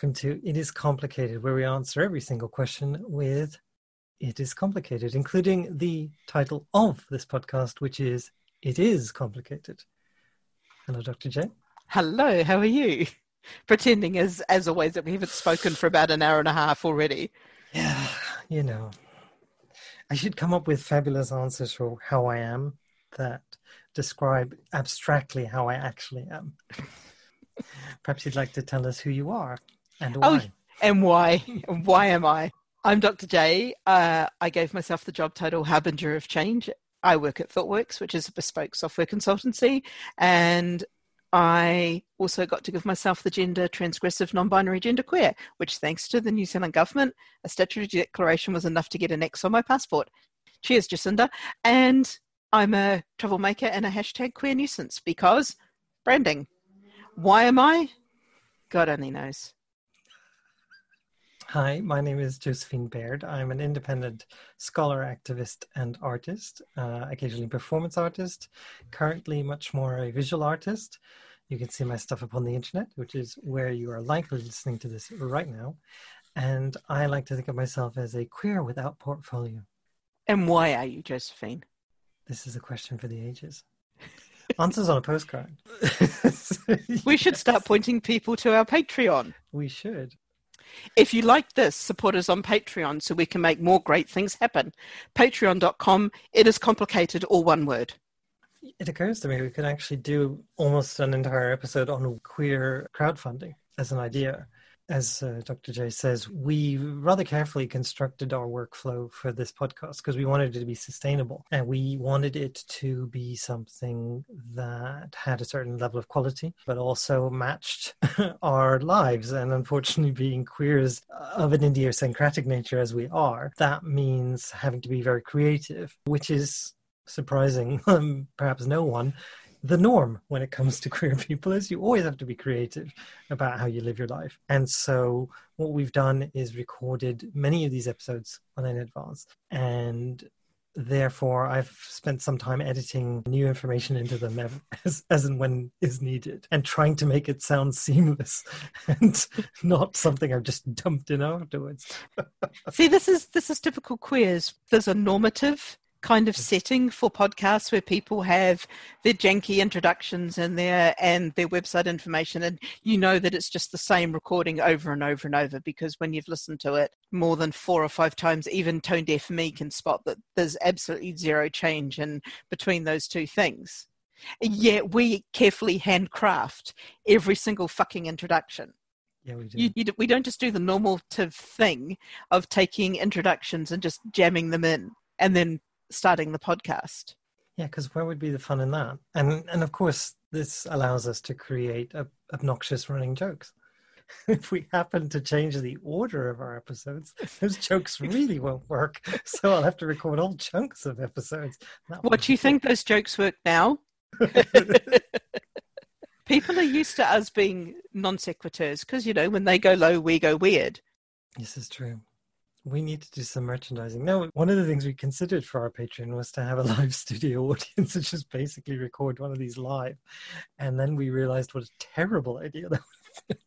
welcome to It Is Complicated, where we answer every single question with It Is Complicated, including the title of this podcast, which is It Is Complicated. Hello, Dr. J. Hello, how are you? Pretending as as always that we haven't spoken for about an hour and a half already. Yeah, you know. I should come up with fabulous answers for how I am that describe abstractly how I actually am. Perhaps you'd like to tell us who you are and oh, why. Oh, and why? why am I? I'm Dr. J. Uh, I gave myself the job title Harbinger of Change. I work at ThoughtWorks, which is a bespoke software consultancy, and I also got to give myself the gender transgressive non binary gender queer, which, thanks to the New Zealand government, a statutory declaration was enough to get an X on my passport. Cheers, Jacinda. And I'm a troublemaker and a hashtag queer nuisance because branding. Why am I? God only knows. Hi, my name is Josephine Baird. I'm an independent scholar, activist, and artist, uh, occasionally performance artist, currently much more a visual artist. You can see my stuff upon the internet, which is where you are likely listening to this right now. And I like to think of myself as a queer without portfolio. And why are you, Josephine? This is a question for the ages. Answers on a postcard. we should start pointing people to our Patreon. We should. If you like this, support us on Patreon so we can make more great things happen. Patreon.com, it is complicated, all one word. It occurs to me we could actually do almost an entire episode on queer crowdfunding as an idea as uh, Dr. J says, we rather carefully constructed our workflow for this podcast because we wanted it to be sustainable and we wanted it to be something that had a certain level of quality, but also matched our lives. And unfortunately, being queers of an idiosyncratic nature as we are, that means having to be very creative, which is surprising, perhaps no one, the norm when it comes to queer people is you always have to be creative about how you live your life. And so what we've done is recorded many of these episodes on in advance. And therefore I've spent some time editing new information into them as, as and when is needed and trying to make it sound seamless and not something I've just dumped in afterwards. See, this is this is typical queers. There's a normative kind of setting for podcasts where people have their janky introductions and their and their website information and you know that it's just the same recording over and over and over because when you've listened to it more than four or five times even tone deaf me can spot that there's absolutely zero change in between those two things yet we carefully handcraft every single fucking introduction yeah, we do. You, you, we don't just do the normative thing of taking introductions and just jamming them in and then starting the podcast. Yeah, because where would be the fun in that? And and of course, this allows us to create obnoxious running jokes. if we happen to change the order of our episodes, those jokes really won't work. So I'll have to record whole chunks of episodes. That what do you think those jokes work now? People are used to us being non sequiturs because you know when they go low, we go weird. This is true. We need to do some merchandising. No, one of the things we considered for our Patreon was to have a live studio audience and just basically record one of these live. And then we realized what a terrible idea that was.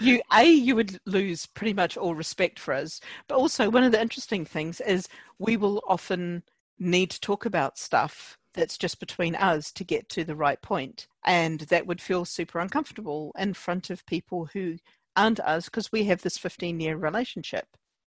you a you would lose pretty much all respect for us but also one of the interesting things is we will often need to talk about stuff that's just between us to get to the right point and that would feel super uncomfortable in front of people who aren't us because we have this 15 year relationship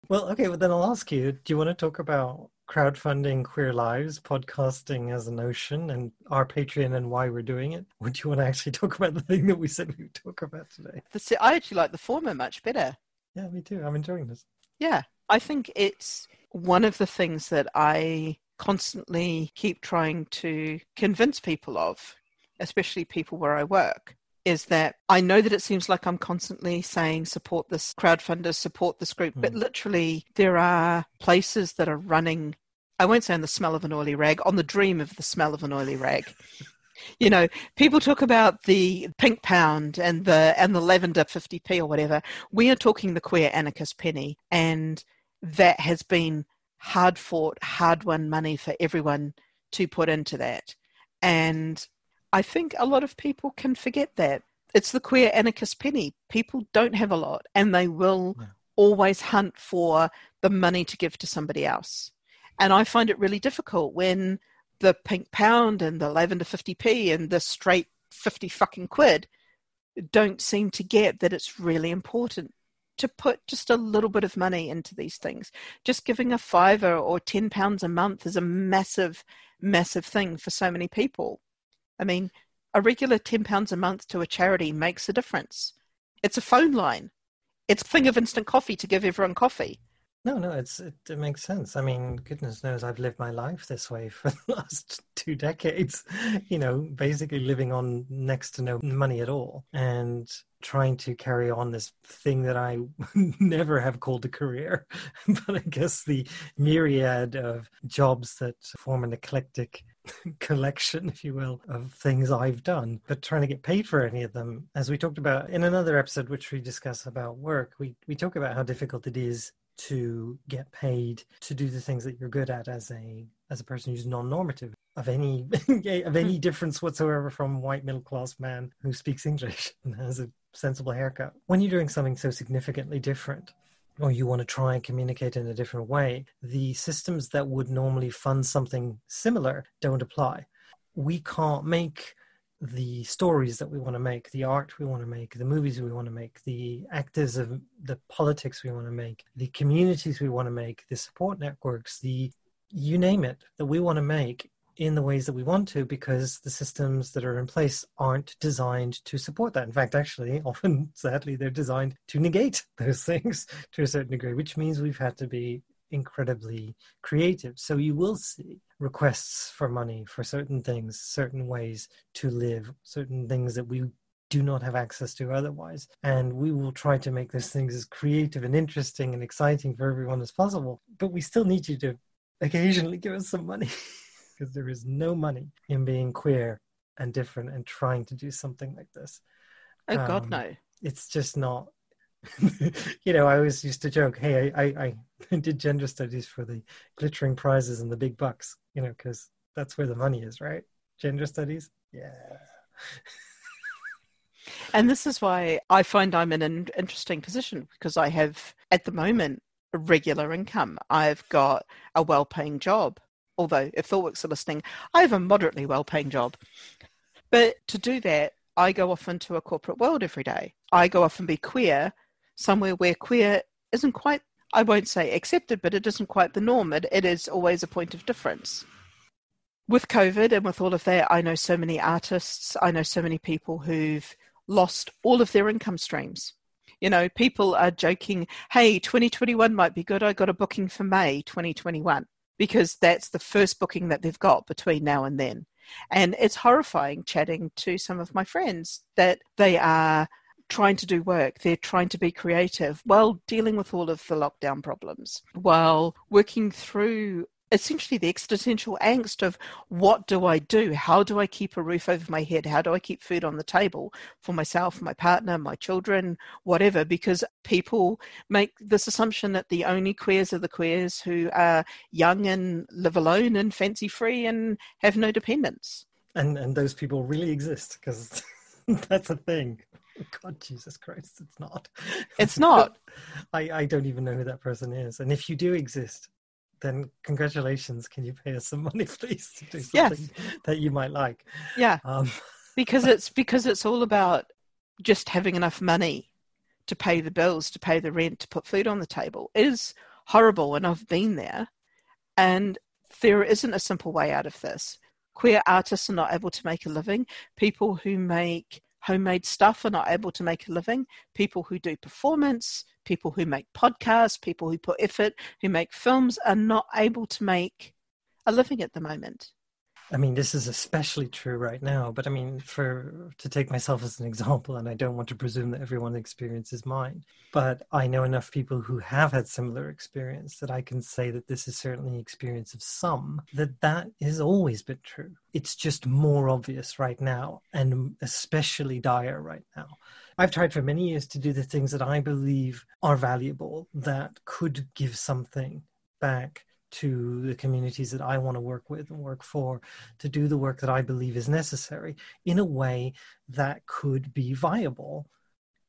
well, okay, well, then I'll ask you do you want to talk about crowdfunding queer lives, podcasting as a notion, and our Patreon and why we're doing it? Or do you want to actually talk about the thing that we said we would talk about today? The, I actually like the former much better. Yeah, me too. I'm enjoying this. Yeah, I think it's one of the things that I constantly keep trying to convince people of, especially people where I work, is that I know that it seems like I'm constantly saying support this crowdfunder, support this group, mm. but literally there are places that are running, I won't say on the smell of an oily rag, on the dream of the smell of an oily rag. you know, people talk about the pink pound and the and the lavender 50p or whatever. We are talking the queer anarchist penny, and that has been hard fought, hard won money for everyone to put into that. And I think a lot of people can forget that. it's the queer anarchist penny. People don't have a lot and they will Yeah. always hunt for the money to give to somebody else. And I find it really difficult when the pink pound and the lavender 50p and the straight 50 fucking quid don't seem to get that it's really important to put just a little bit of money into these things. Just giving a fiver or 10 pounds a month is a massive, massive thing for so many people. I mean, a regular 10 pounds a month to a charity makes a difference. It's a phone line. It's a thing of instant coffee to give everyone coffee. No, no, it's it, it makes sense. I mean, goodness knows I've lived my life this way for the last two decades. You know, basically living on next to no money at all, and trying to carry on this thing that I never have called a career. but I guess the myriad of jobs that form an eclectic collection, if you will, of things I've done, but trying to get paid for any of them. As we talked about in another episode, which we discuss about work, we, we talk about how difficult it is to get paid to do the things that you're good at as a as a person who's non-normative of any of any hmm. difference whatsoever from white middle class man who speaks english and has a sensible haircut when you're doing something so significantly different or you want to try and communicate in a different way the systems that would normally fund something similar don't apply. We can't make the stories that we want to make, the art we want to make, the movies we want to make, the actors of the politics we want to make, the communities we want to make, the support networks, the you name it that we want to make in the ways that we want to because the systems that are in place aren't designed to support that. In fact, actually, often sadly, they're designed to negate those things to a certain degree, which means we've had to be incredibly creative. So you will see requests for money for certain things, certain ways to live, certain things that we do not have access to otherwise. And we will try to make those things as creative and interesting and exciting for everyone as possible. But we still need you to occasionally give us some money because there is no money in being queer and different and trying to do something like this. Oh, God, Um, no. It's just not. you know, I always used to joke, "Hey, I, I, I did gender studies for the glittering prizes and the big bucks." You know, because that's where the money is, right? Gender studies, yeah. And this is why I find I'm in an interesting position because I have, at the moment, a regular income. I've got a well paying job. Although, if ThoughtWorks are listening, I have a moderately well paying job. But to do that, I go off into a corporate world every day. I go off and be queer somewhere where queer isn't quite, I won't say accepted, but it isn't quite the norm. It, it is always a point of difference. With COVID and with all of that, I know so many artists, I know so many people who've lost all of their income streams. You know, people are joking, hey, 2021 might be good. I got a booking for May 2021 because that's the first booking that they've got between now and then. And it's horrifying chatting to some of my friends that they are trying to do work, they're trying to be creative while dealing with all of the lockdown problems, while working through essentially the existential angst of what do I do? How do I keep a roof over my head? How do I keep food on the table for myself, my partner, my children, whatever? Because people make this assumption that the only queers are the queers who are young and live alone and fancy free and have no dependents. And and those people really exist because that's a thing. God, Jesus Christ, it's not. It's not. I I don't even know who that person is, and if you do exist, then congratulations. Can you pay us some money, please, to do Yes. something that you might like? Yeah. Um, because it's because it's all about just having enough money to pay the bills, to pay the rent, to put food on the table It is horrible, and I've been there. And there isn't a simple way out of this. Queer artists are not able to make a living. People who make homemade stuff are not able to make a living. People who do performance, people who make podcasts, people who put effort, who make films are not able to make a living at the moment. I mean, this is especially true right now, but I mean, for to take myself as an example, and I don't want to presume that everyone's experience is mine, but I know enough people who have had similar experience that I can say that this is certainly the experience of some, that that has always been true. It's just more obvious right now, and especially dire right now. I've tried for many years to do the things that I believe are valuable, that could give something back to the communities that I want to work with and work for to do the work that I believe is necessary in a way that could be viable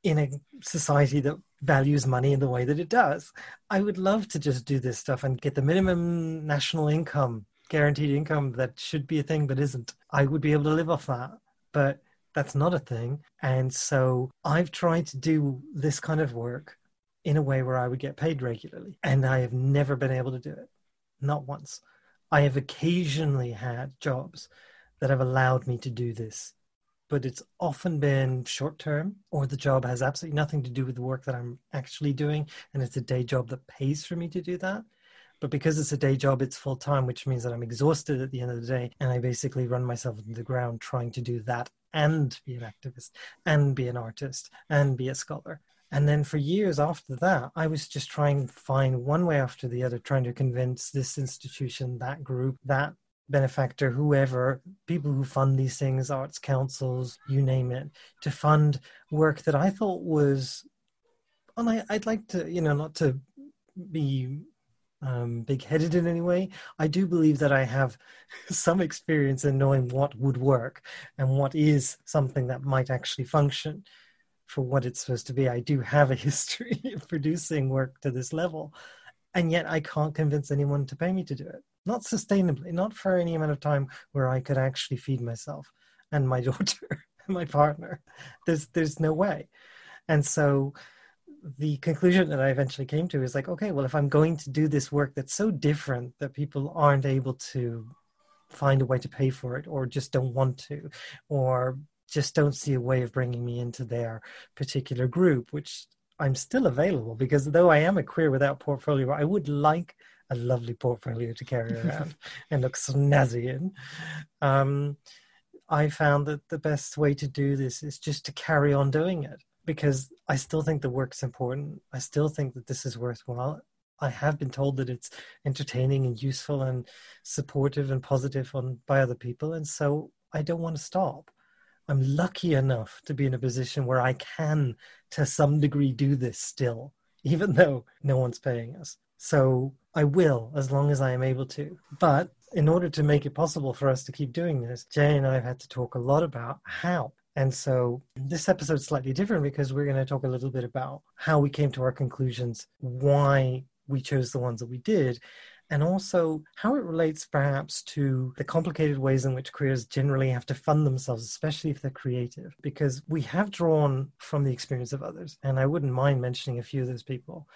in a society that values money in the way that it does. I would love to just do this stuff and get the minimum national income, guaranteed income that should be a thing but isn't. I would be able to live off that. But that's not a thing. And so I've tried to do this kind of work in a way where I would get paid regularly. And I have never been able to do it. Not once. I have occasionally had jobs that have allowed me to do this but it's often been short term or the job has absolutely nothing to do with the work that I'm actually doing and it's a day job that pays for me to do that. But because it's a day job, it's full time, which means that I'm exhausted at the end of the day and I basically run myself into the ground trying to do that and be an activist and be an artist and be a scholar. And then for years after that, I was just trying to find one way after the other, trying to convince this institution, that group, that benefactor, whoever, people who fund these things, arts councils, you name it, to fund work that I thought was, and I, would like to, you know, not to be um, big headed in any way. I do believe that I have some experience in knowing what would work and what is something that might actually function for what it's supposed to be. I do have a history of producing work to this level, and yet I can't convince anyone to pay me to do it not sustainably, not for any amount of time where I could actually feed myself and my daughter and my partner. There's there's no way. And so the conclusion that I eventually came to is like, okay, well, if I'm going to do this work that's so different that people aren't able to find a way to pay for it or just don't want to or just don't see a way of bringing me into their particular group, which I'm still available because though I am a queer without portfolio, I would like a lovely portfolio to carry around and look snazzy in. Um, I found that the best way to do this is just to carry on doing it because I still think the work's important. I still think that this is worthwhile. I have been told that it's entertaining and useful and supportive and positive on by other people, and so I don't want to stop. I'm lucky enough to be in a position where I can, to some degree, do this still, even though no one's paying us. So I will as long as I am able to. But in order to make it possible for us to keep doing this, Jay and I have had to talk a lot about how. And so this episode is slightly different because we're going to talk a little bit about how we came to our conclusions, why we chose the ones that we did, and also how it relates perhaps to the complicated ways in which queers generally have to fund themselves, especially if they're creative. Because we have drawn from the experience of others, and I wouldn't mind mentioning a few of those people,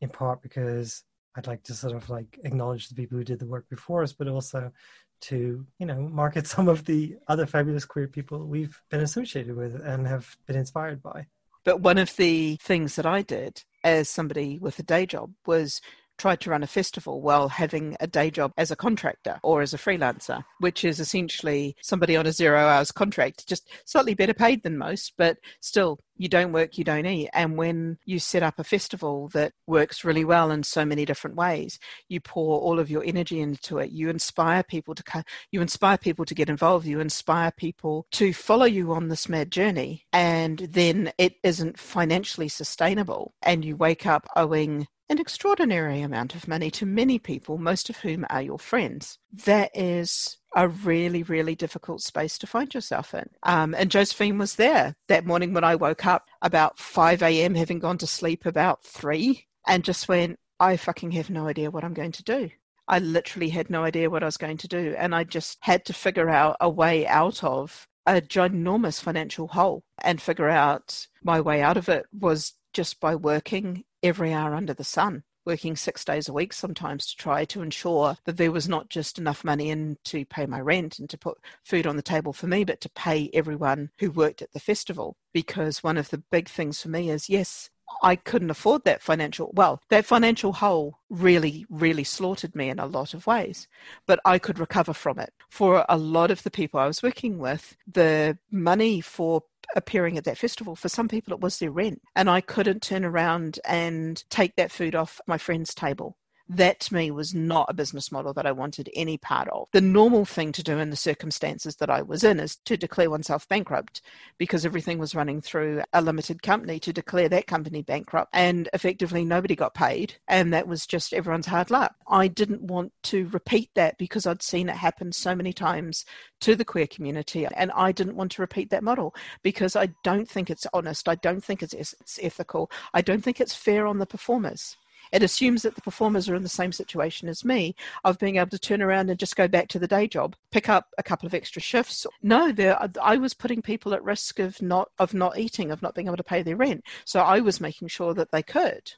in part because I'd like to sort of like acknowledge the people who did the work before us, but also to you know market some of the other fabulous queer people we've been associated with and have been inspired by. But one of the things that I did as somebody with a day job was tried to run a festival while having a day job as a contractor or as a freelancer, which is essentially somebody on a zero hours contract, just slightly better paid than most, but still you don't work, you don't eat. And when you set up a festival that works really well in so many different ways, you pour all of your energy into it. You inspire people to you inspire people to get involved. You inspire people to follow you on this mad journey. And then it isn't financially sustainable. And you wake up owing an extraordinary amount of money to many people, most of whom are your friends. That is a really, really difficult space to find yourself in. Um, and Josephine was there that morning when I woke up about 5 a.m., having gone to sleep about 3, and just went, I fucking have no idea what I'm going to do. I literally had no idea what I was going to do. And I just had to figure out a way out of a ginormous financial hole and figure out my way out of it was just by working every hour under the sun, working six days a week sometimes to try to ensure that there was not just enough money in to pay my rent and to put food on the table for me, but to pay everyone who worked at the festival. Because one of the big things for me is yes, I couldn't afford that financial, well, that financial hole really, really slaughtered me in a lot of ways, but I could recover from it. For a lot of the people I was working with, the money for appearing at that festival, for some people it was their rent. And I couldn't turn around and take that food off my friend's table that to me was not a business model that I wanted any part of. The normal thing to do in the circumstances that I was in is to declare oneself bankrupt because everything was running through a limited company to declare that company bankrupt and effectively nobody got paid and that was just everyone's hard luck. I didn't want to repeat that because I'd seen it happen so many times to the queer community and I didn't want to repeat that model because I don't think it's honest. I don't think it's, ethical. I don't think it's fair on the performers. It assumes that the performers are in the same situation as me of being able to turn around and just go back to the day job, pick up a couple of extra shifts. No, there I was putting people at risk of not of not eating, of not being able to pay their rent. So I was making sure that they could.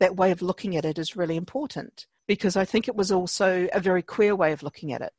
That way of looking at it is really important because I think it was also a very queer way of looking at it.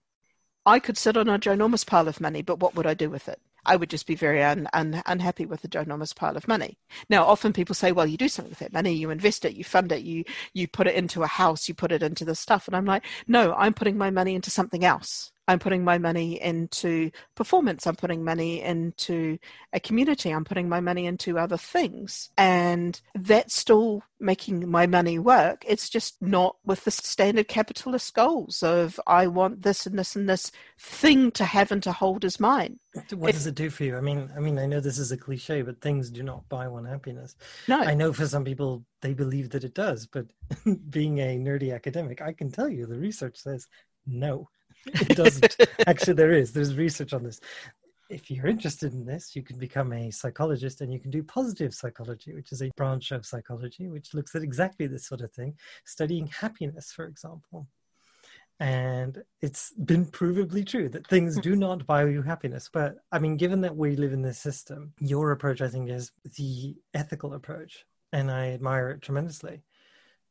I could sit on a ginormous pile of money, but what would I do with it? I would just be very un, un, unhappy with the ginormous pile of money. Now, often people say, well, you do something with that money, you invest it, you fund it, you, you put it into a house, you put it into the stuff. And I'm like, no, I'm putting my money into something else. I'm putting my money into performance. I'm putting money into a community. I'm putting my money into other things. And that's still making my money work. It's just not with the standard capitalist goals of I want this and this and this thing to have and to hold as mine. What does it do for you? I mean, I mean, I know this is a cliche, but things do not buy one happiness. No, I know for some people they believe that it does, but being a nerdy academic, I can tell you the research says no it doesn't. Actually, there is. There's research on this. If you're interested in this, you can become a psychologist and you can do positive psychology, which is a branch of psychology which looks at exactly this sort of thing, studying happiness, for example. And it's been provably true that things do not buy you happiness. But I mean, given that we live in this system, your approach, I think, is the ethical approach. And I admire it tremendously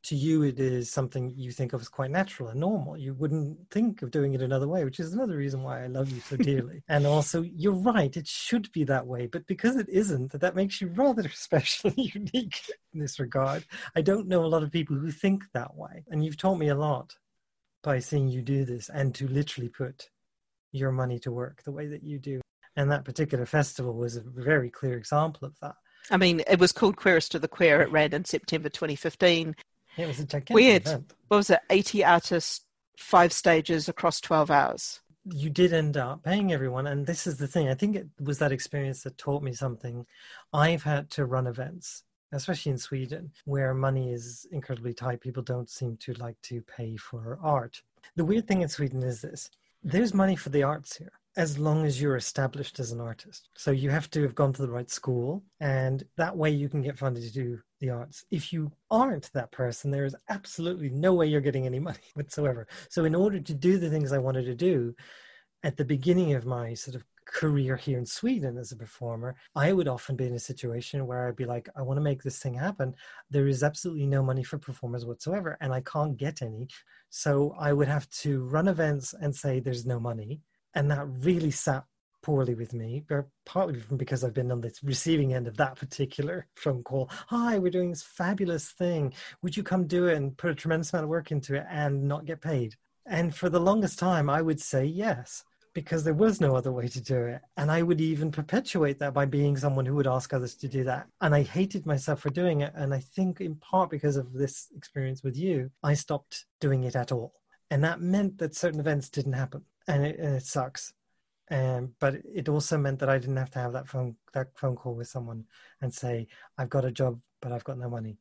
to you it is something you think of as quite natural and normal you wouldn't think of doing it another way which is another reason why i love you so dearly and also you're right it should be that way but because it isn't that makes you rather special and unique in this regard i don't know a lot of people who think that way and you've taught me a lot by seeing you do this and to literally put your money to work the way that you do and that particular festival was a very clear example of that I mean, it was called Queerest of the Queer. It ran in September 2015. It was a gigantic Weird. event. What was it? 80 artists, five stages across 12 hours. You did end up paying everyone, and this is the thing. I think it was that experience that taught me something. I've had to run events, especially in Sweden, where money is incredibly tight. People don't seem to like to pay for art. The weird thing in Sweden is this there's money for the arts here as long as you're established as an artist. So you have to have gone to the right school, and that way you can get funded to do the arts. If you aren't that person, there is absolutely no way you're getting any money whatsoever. So, in order to do the things I wanted to do at the beginning of my sort of career here in Sweden as a performer, I would often be in a situation where I'd be like, I want to make this thing happen. There is absolutely no money for performers whatsoever, and I can't get any. So I would have to run events and say there's no money and that really sat poorly with me, partly because I've been on the receiving end of that particular phone call. Hi, we're doing this fabulous thing. Would you come do it and put a tremendous amount of work into it and not get paid? And for the longest time, I would say yes, because there was no other way to do it. And I would even perpetuate that by being someone who would ask others to do that. And I hated myself for doing it. And I think, in part because of this experience with you, I stopped doing it at all. And that meant that certain events didn't happen and it, and it sucks. Um, but it also meant that I didn't have to have that phone that phone call with someone and say I've got a job but I've got no money.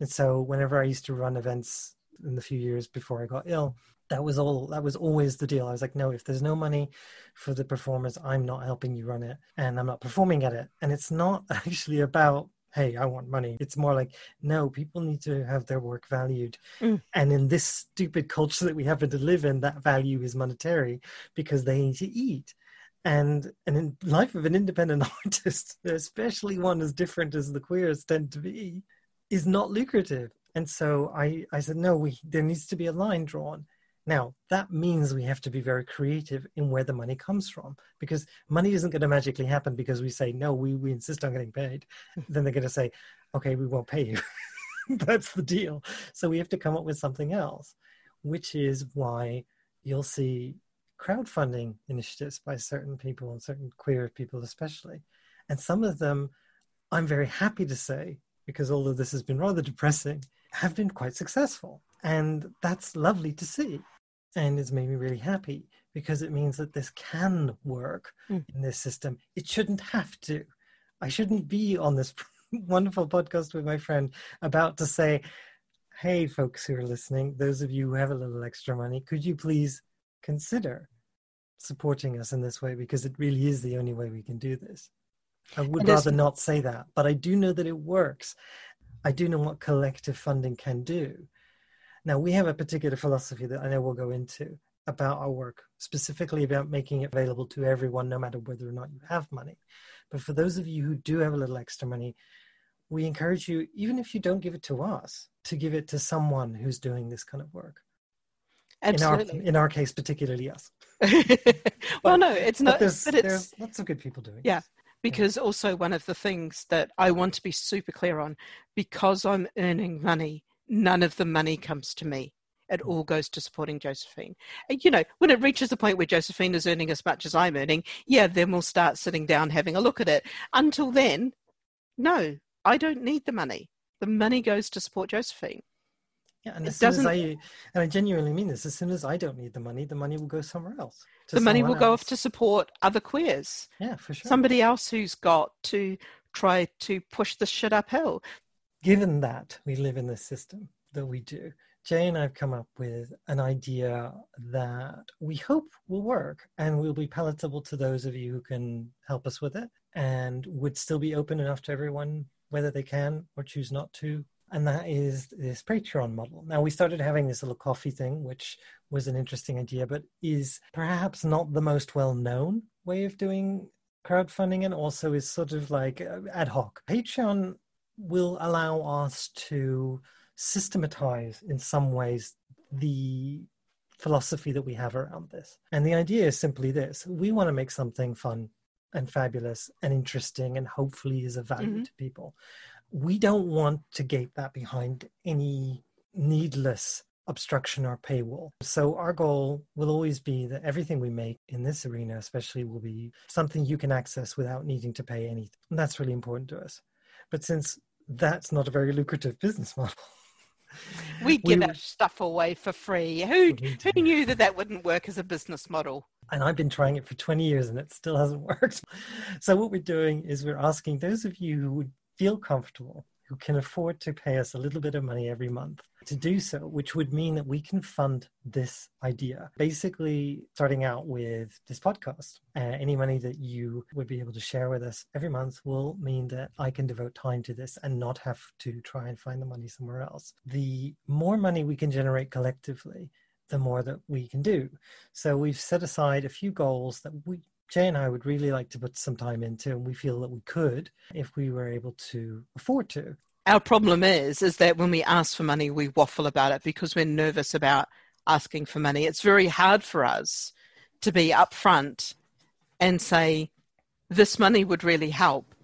And so whenever I used to run events in the few years before I got ill, that was all that was always the deal. I was like, no, if there's no money for the performers, I'm not helping you run it and I'm not performing at it. And it's not actually about hey, I want money. It's more like, no, people need to have their work valued. Mm. And in this stupid culture that we happen to live in, that value is monetary because they need to eat. And and in life of an independent artist, especially one as different as the queers tend to be, is not lucrative. And so I, I said, no, we there needs to be a line drawn. Now, that means we have to be very creative in where the money comes from because money isn't going to magically happen because we say, no, we, we insist on getting paid. then they're going to say, okay, we won't pay you. That's the deal. So we have to come up with something else, which is why you'll see crowdfunding initiatives by certain people and certain queer people, especially. And some of them, I'm very happy to say, because all of this has been rather depressing, have been quite successful. And that's lovely to see. And it's made me really happy because it means that this can work mm. in this system. It shouldn't have to. I shouldn't be on this wonderful podcast with my friend about to say, hey, folks who are listening, those of you who have a little extra money, could you please consider supporting us in this way? Because it really is the only way we can do this. I would rather not say that, but I do know that it works. I do know what collective funding can do. Now, we have a particular philosophy that I know we'll go into about our work, specifically about making it available to everyone, no matter whether or not you have money. But for those of you who do have a little extra money, we encourage you, even if you don't give it to us, to give it to someone who's doing this kind of work. Absolutely. In our, in our case, particularly us. well, no, it's not. But there's, but it's, there's lots of good people doing Yeah. This. Because also, one of the things that I want to be super clear on because I'm earning money, none of the money comes to me. It all goes to supporting Josephine. And, you know, when it reaches the point where Josephine is earning as much as I'm earning, yeah, then we'll start sitting down having a look at it. Until then, no, I don't need the money. The money goes to support Josephine. Yeah, and as soon as I and I genuinely mean this, as soon as I don't need the money, the money will go somewhere else. The money will else. go off to support other queers. Yeah, for sure. Somebody else who's got to try to push the shit uphill. Given that we live in this system that we do, Jay and I've come up with an idea that we hope will work and will be palatable to those of you who can help us with it and would still be open enough to everyone, whether they can or choose not to. And that is this Patreon model. Now, we started having this little coffee thing, which was an interesting idea, but is perhaps not the most well known way of doing crowdfunding and also is sort of like uh, ad hoc. Patreon will allow us to systematize in some ways the philosophy that we have around this. And the idea is simply this we want to make something fun and fabulous and interesting and hopefully is of value mm-hmm. to people. We don't want to gate that behind any needless obstruction or paywall. So our goal will always be that everything we make in this arena especially will be something you can access without needing to pay anything. And that's really important to us. But since that's not a very lucrative business model, we give we, our stuff away for free. Who who knew that that wouldn't work as a business model? And I've been trying it for 20 years and it still hasn't worked. So what we're doing is we're asking those of you who would feel comfortable who can afford to pay us a little bit of money every month to do so, which would mean that we can fund this idea. Basically, starting out with this podcast, uh, any money that you would be able to share with us every month will mean that I can devote time to this and not have to try and find the money somewhere else. The more money we can generate collectively, the more that we can do. So we've set aside a few goals that we Jay and I would really like to put some time into, and we feel that we could if we were able to afford to. Our problem is, is that when we ask for money, we waffle about it because we're nervous about asking for money. It's very hard for us to be upfront and say, this money would really help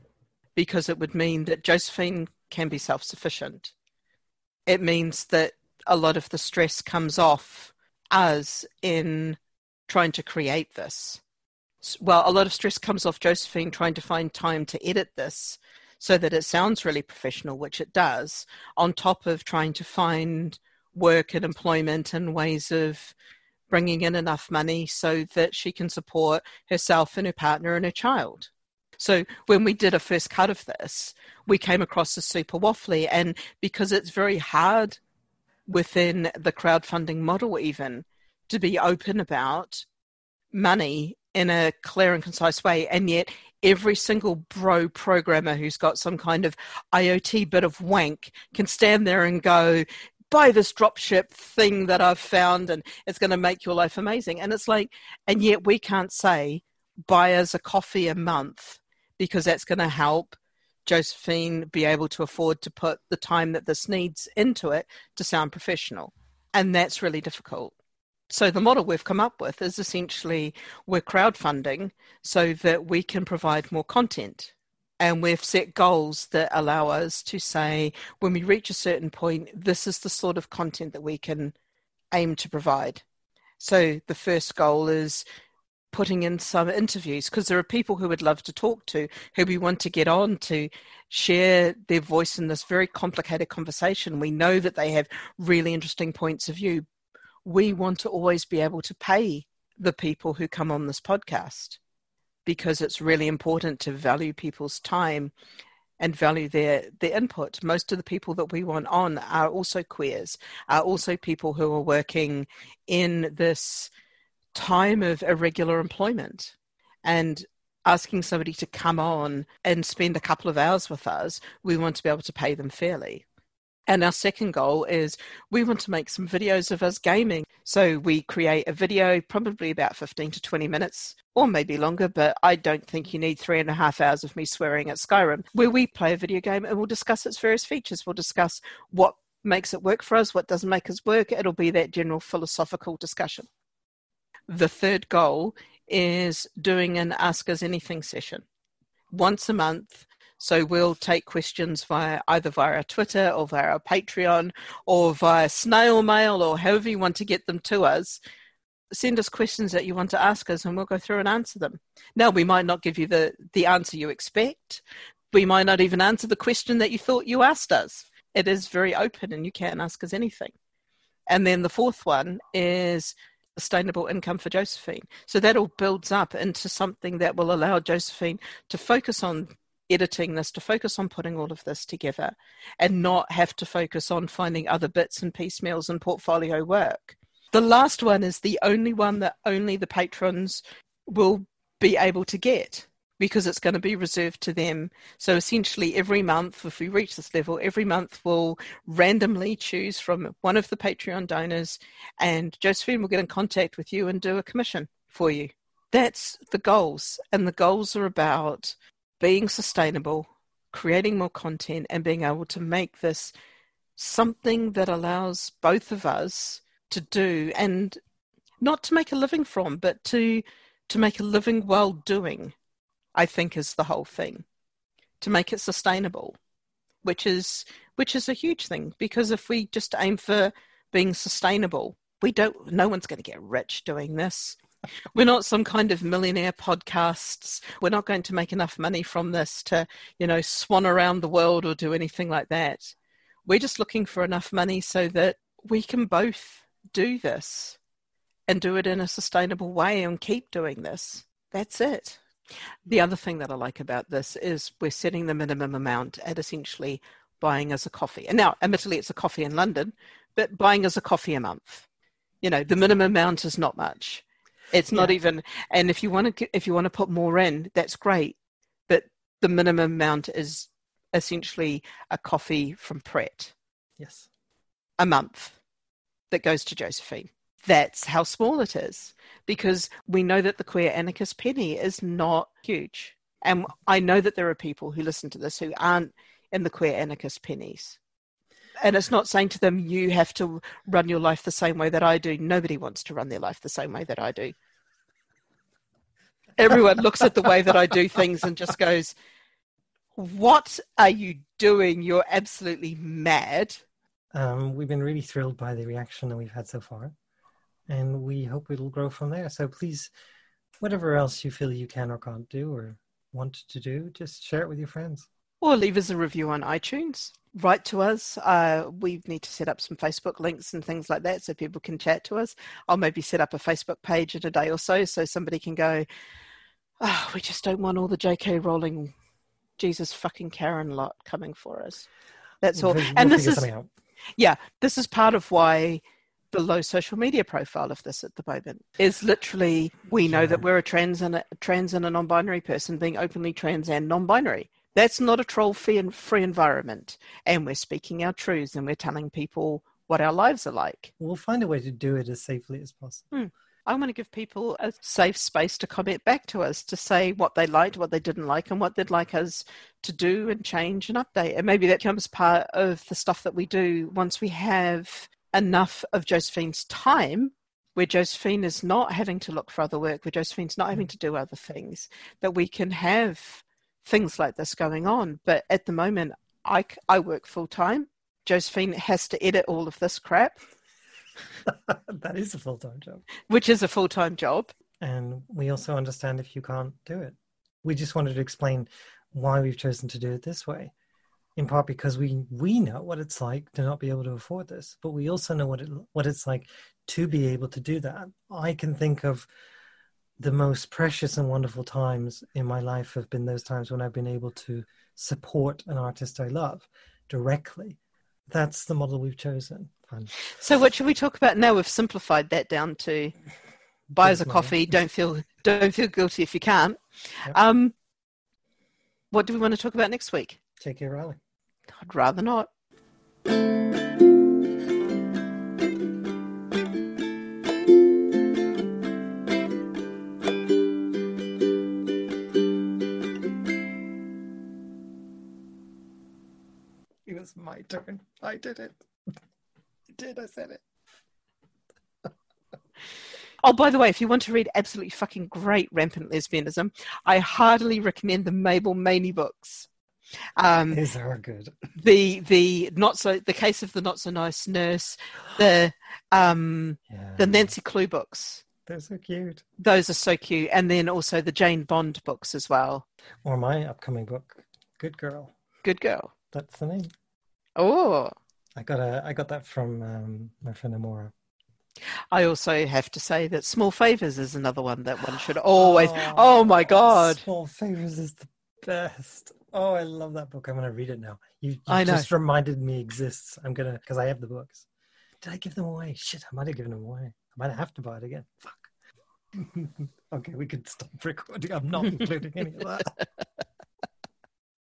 because it would mean that Josephine can be self sufficient. It means that a lot of the stress comes off us in trying to create this well, a lot of stress comes off Josephine trying to find time to edit this so that it sounds really professional, which it does, on top of trying to find work and employment and ways of bringing in enough money so that she can support herself and her partner and her child. So when we did a first cut of this, we came across as super waffly, and because it's very hard within the crowdfunding model, even to be open about money in a clear and concise way. And yet, every single bro programmer who's got some kind of IoT bit of wank can stand there and go, buy this dropship thing that I've found and it's going to make your life amazing. And it's like, and yet we can't say, buy us a coffee a month because that's going to help Josephine be able to afford to put the time that this needs into it to sound professional. And that's really difficult. So the model we've come up with is essentially we're crowdfunding so that we can provide more content. And we've set goals that allow us to say, when we reach a certain point, this is the sort of content that we can aim to provide. So the first goal is putting in some interviews because there are people who would love to talk to who we want to get on to share their voice in this very complicated conversation. We know that they have really interesting points of view. We want to always be able to pay the people who come on this podcast because it's really important to value people's time and value their their input. Most of the people that we want on are also queers, are also people who are working in this time of irregular employment. And asking somebody to come on and spend a couple of hours with us, we want to be able to pay them fairly. And our second goal is we want to make some videos of us gaming. So we create a video, probably about 15 to 20 minutes, or maybe longer, but I don't think you need three and a half hours of me swearing at Skyrim, where we play a video game and we'll discuss its various features. We'll discuss what makes it work for us, what doesn't make us work. It'll be that general philosophical discussion. The third goal is doing an Ask Us Anything session once a month so we'll take questions via either via our Twitter or via our Patreon or via snail mail or however you want to get them to us. Send us questions that you want to ask us and we'll go through and answer them. Now we might not give you the, the answer you expect. We might not even answer the question that you thought you asked us. It is very open and you can ask us anything. And then the fourth one is sustainable income for Josephine. So that all builds up into something that will allow Josephine to focus on editing this to focus on putting all of this together and not have to focus on finding other bits and piecemeals and portfolio work. The last one is the only one that only the patrons will be able to get because it's going to be reserved to them. So essentially, every month, if we reach this level, every month we'll randomly choose from one of the Patreon donors, and Josephine will get in contact with you and do a commission for you. That's the goals. And the goals are about being sustainable, creating more content, and being able to make this something that allows both of us to do and not to make a living from, but to to make a living while doing, I think is the whole thing. To make it sustainable, which is which is a huge thing because if we just aim for being sustainable, we don't no one's going to get rich doing this. We're not some kind of millionaire podcasts. We're not going to make enough money from this to, you know, swan around the world or do anything like that. We're just looking for enough money so that we can both do this and do it in a sustainable way and keep doing this. That's it. The other thing that I like about this is we're setting the minimum amount at essentially buying us a coffee. And now, admittedly, it's a coffee in London, but buying us a coffee a month. You know, the minimum amount is not much. It's not yeah. even. And if you want to, if you want to put more in, that's great. But the minimum amount is essentially a coffee from Pret. Yes. A month that goes to Josephine. That's how small it is because we know that the queer anarchist penny is not huge. And I know that there are people who listen to this who aren't in the queer anarchist pennies. And it's not saying to them, you have to run your life the same way that I do. Nobody wants to run their life the same way that I do. Everyone looks at the way that I do things and just goes, What are you doing? You're absolutely mad. Um, we've been really thrilled by the reaction that we've had so far, and we hope it'll grow from there. So please, whatever else you feel you can or can't do or want to do, just share it with your friends. Or leave us a review on iTunes write to us. Uh, we need to set up some Facebook links and things like that so people can chat to us. I'll maybe set up a Facebook page in a day or so so somebody can go, oh, we just don't want all the JK Rowling, Jesus fucking Karen lot coming for us. That's all. We'll and this is, yeah, this is part of why the low social media profile of this at the moment is literally we know that we're a trans and a trans and a non-binary person being openly trans and non-binary that's not a troll free environment. And we're speaking our truths and we're telling people what our lives are like. We'll find a way to do it as safely as possible. Hmm. I want to give people a safe space to comment back to us to say what they liked, what they didn't like, and what they'd like us to do and change and update. And maybe that becomes part of the stuff that we do once we have enough of Josephine's time where Josephine is not having to look for other work, where Josephine's not having to do other things, that we can have things like this going on. But at the moment, I, I work full time. Josephine has to edit all of this crap. that is a full time job. Which is a full time job. And we also understand if you can't do it. We just wanted to explain why we've chosen to do it this way. In part because we we know what it's like to not be able to afford this, but we also know what it what it's like to be able to do that. I can think of the most precious and wonderful times in my life have been those times when I've been able to support an artist I love directly. That's the model we've chosen. Fun. So, what should we talk about now? We've simplified that down to buy us a coffee. Don't feel don't feel guilty if you can't. Yep. Um, what do we want to talk about next week? J.K. Riley. I'd rather not. My turn. I did it. I did. I said it. oh, by the way, if you want to read absolutely fucking great rampant lesbianism, I heartily recommend the Mabel Maney books. Um, These are good. The the not so the case of the not so nice nurse, the um yeah. the Nancy Clue books. They're so cute. Those are so cute, and then also the Jane Bond books as well. Or my upcoming book, Good Girl. Good Girl. That's the name. Oh, I got a I got that from um, my friend Amora. I also have to say that Small Favors is another one that one should always. Oh, oh my god, Small Favors is the best. Oh, I love that book. I'm gonna read it now. You, you I know. just reminded me exists. I'm gonna because I have the books. Did I give them away? Shit, I might have given them away. I might have to buy it again. Fuck. okay, we could stop recording. I'm not including any of that.